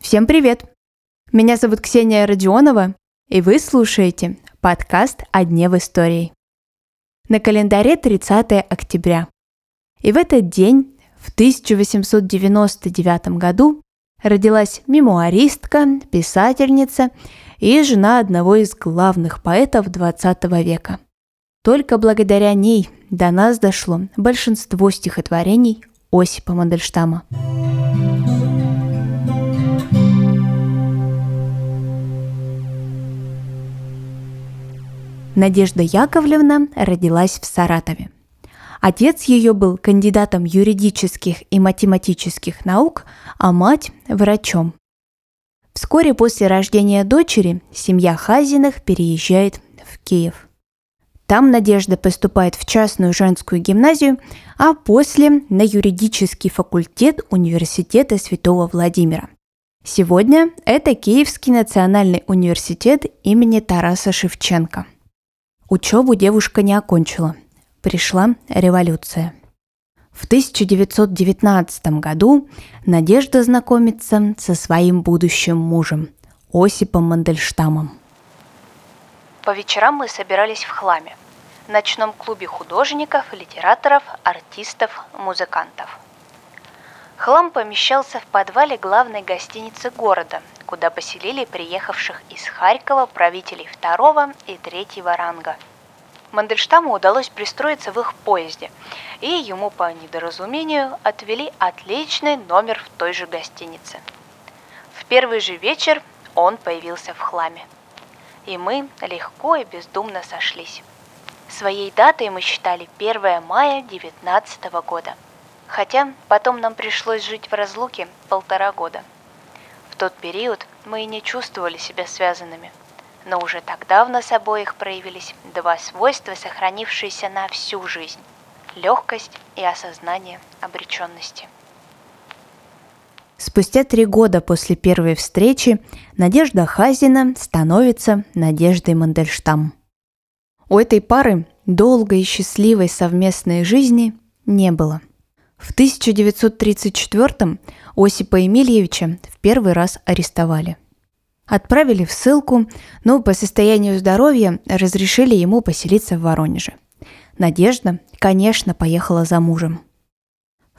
Всем привет! Меня зовут Ксения Родионова, и вы слушаете подкаст «О дне в истории». На календаре 30 октября. И в этот день, в 1899 году, родилась мемуаристка, писательница и жена одного из главных поэтов XX века. Только благодаря ней до нас дошло большинство стихотворений Осипа Мандельштама. Надежда Яковлевна родилась в Саратове. Отец ее был кандидатом юридических и математических наук, а мать – врачом. Вскоре после рождения дочери семья Хазиных переезжает в Киев. Там Надежда поступает в частную женскую гимназию, а после на юридический факультет Университета Святого Владимира. Сегодня это Киевский национальный университет имени Тараса Шевченко – Учебу девушка не окончила. Пришла революция. В 1919 году Надежда знакомится со своим будущим мужем Осипом Мандельштамом. По вечерам мы собирались в хламе. В ночном клубе художников, литераторов, артистов, музыкантов. Хлам помещался в подвале главной гостиницы города, куда поселили приехавших из Харькова правителей второго и третьего ранга. Мандельштаму удалось пристроиться в их поезде, и ему по недоразумению отвели отличный номер в той же гостинице. В первый же вечер он появился в хламе. И мы легко и бездумно сошлись. Своей датой мы считали 1 мая 19 года. Хотя потом нам пришлось жить в разлуке полтора года – тот период мы и не чувствовали себя связанными. Но уже тогда в нас обоих проявились два свойства, сохранившиеся на всю жизнь – легкость и осознание обреченности. Спустя три года после первой встречи Надежда Хазина становится Надеждой Мандельштам. У этой пары долгой и счастливой совместной жизни не было. В 1934 Осипа Емельевича в первый раз арестовали. Отправили в ссылку, но по состоянию здоровья разрешили ему поселиться в Воронеже. Надежда, конечно, поехала за мужем.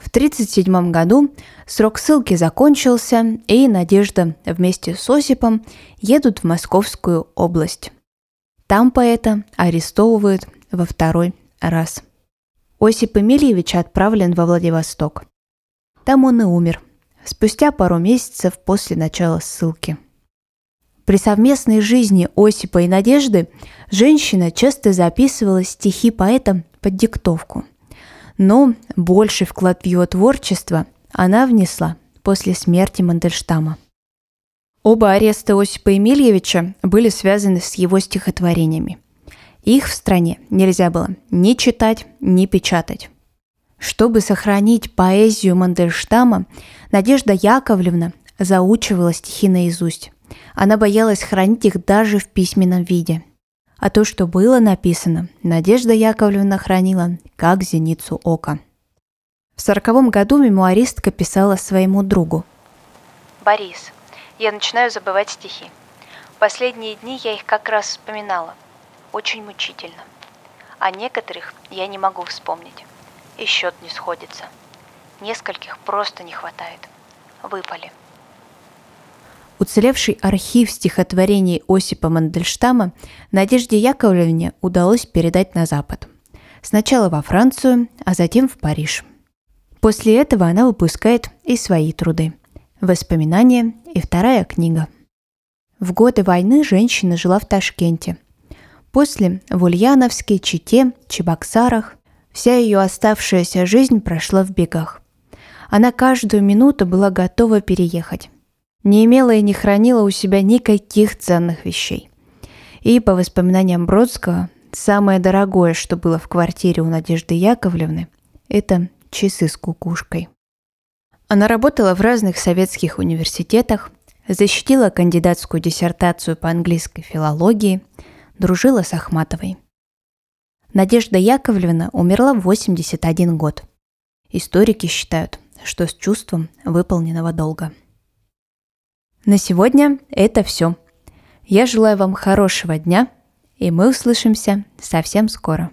В 1937 году срок ссылки закончился, и Надежда вместе с Осипом едут в Московскую область. Там поэта арестовывают во второй раз – Осип Эмильевич отправлен во Владивосток. Там он и умер, спустя пару месяцев после начала ссылки. При совместной жизни Осипа и Надежды женщина часто записывала стихи поэта под диктовку. Но больший вклад в ее творчество она внесла после смерти Мандельштама. Оба ареста Осипа Емельевича были связаны с его стихотворениями – их в стране нельзя было ни читать, ни печатать. Чтобы сохранить поэзию Мандельштама, Надежда Яковлевна заучивала стихи наизусть. Она боялась хранить их даже в письменном виде. А то, что было написано, Надежда Яковлевна хранила как зеницу ока. В сороковом году мемуаристка писала своему другу. «Борис, я начинаю забывать стихи. Последние дни я их как раз вспоминала – очень мучительно. А некоторых я не могу вспомнить. И счет не сходится. Нескольких просто не хватает. Выпали. Уцелевший архив стихотворений Осипа Мандельштама Надежде Яковлевне удалось передать на Запад. Сначала во Францию, а затем в Париж. После этого она выпускает и свои труды. Воспоминания и вторая книга. В годы войны женщина жила в Ташкенте – После в Ульяновске, Чите, Чебоксарах вся ее оставшаяся жизнь прошла в бегах. Она каждую минуту была готова переехать. Не имела и не хранила у себя никаких ценных вещей. И, по воспоминаниям Бродского, самое дорогое, что было в квартире у Надежды Яковлевны, это часы с кукушкой. Она работала в разных советских университетах, защитила кандидатскую диссертацию по английской филологии – дружила с Ахматовой. Надежда Яковлевна умерла в 81 год. Историки считают, что с чувством выполненного долга. На сегодня это все. Я желаю вам хорошего дня, и мы услышимся совсем скоро.